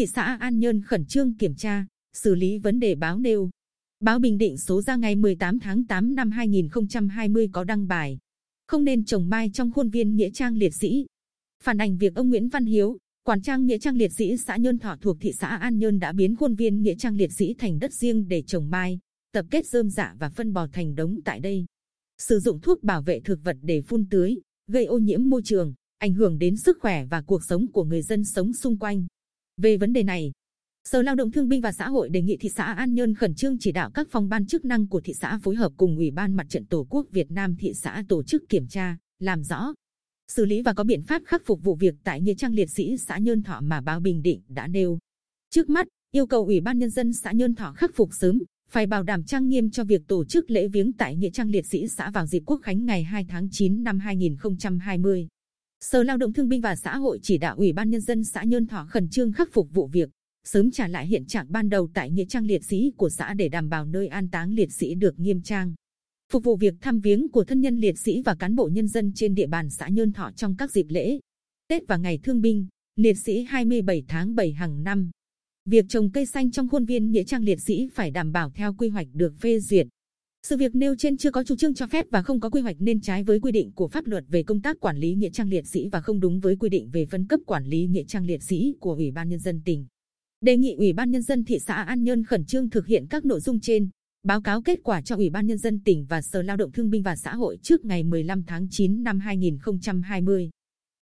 thị xã An Nhơn khẩn trương kiểm tra, xử lý vấn đề báo nêu. Báo Bình Định số ra ngày 18 tháng 8 năm 2020 có đăng bài không nên trồng mai trong khuôn viên nghĩa trang liệt sĩ. Phản ảnh việc ông Nguyễn Văn Hiếu, quản trang nghĩa trang liệt sĩ xã Nhơn Thọ thuộc thị xã An Nhơn đã biến khuôn viên nghĩa trang liệt sĩ thành đất riêng để trồng mai, tập kết rơm dạ và phân bò thành đống tại đây. Sử dụng thuốc bảo vệ thực vật để phun tưới, gây ô nhiễm môi trường, ảnh hưởng đến sức khỏe và cuộc sống của người dân sống xung quanh. Về vấn đề này, Sở Lao động Thương binh và Xã hội đề nghị thị xã An Nhơn khẩn trương chỉ đạo các phòng ban chức năng của thị xã phối hợp cùng Ủy ban Mặt trận Tổ quốc Việt Nam thị xã tổ chức kiểm tra, làm rõ, xử lý và có biện pháp khắc phục vụ việc tại nghĩa trang liệt sĩ xã Nhơn Thọ mà báo Bình Định đã nêu. Trước mắt, yêu cầu Ủy ban nhân dân xã Nhơn Thọ khắc phục sớm, phải bảo đảm trang nghiêm cho việc tổ chức lễ viếng tại nghĩa trang liệt sĩ xã vào dịp Quốc khánh ngày 2 tháng 9 năm 2020. Sở Lao động Thương binh và Xã hội chỉ đạo Ủy ban nhân dân xã Nhơn Thọ khẩn trương khắc phục vụ việc, sớm trả lại hiện trạng ban đầu tại nghĩa trang liệt sĩ của xã để đảm bảo nơi an táng liệt sĩ được nghiêm trang. Phục vụ việc thăm viếng của thân nhân liệt sĩ và cán bộ nhân dân trên địa bàn xã Nhơn Thọ trong các dịp lễ, Tết và ngày thương binh, liệt sĩ 27 tháng 7 hàng năm. Việc trồng cây xanh trong khuôn viên nghĩa trang liệt sĩ phải đảm bảo theo quy hoạch được phê duyệt. Sự việc nêu trên chưa có chủ trương cho phép và không có quy hoạch nên trái với quy định của pháp luật về công tác quản lý nghĩa trang liệt sĩ và không đúng với quy định về phân cấp quản lý nghĩa trang liệt sĩ của Ủy ban nhân dân tỉnh đề nghị Ủy ban nhân dân thị xã An Nhơn khẩn trương thực hiện các nội dung trên, báo cáo kết quả cho Ủy ban nhân dân tỉnh và Sở Lao động Thương binh và Xã hội trước ngày 15 tháng 9 năm 2020.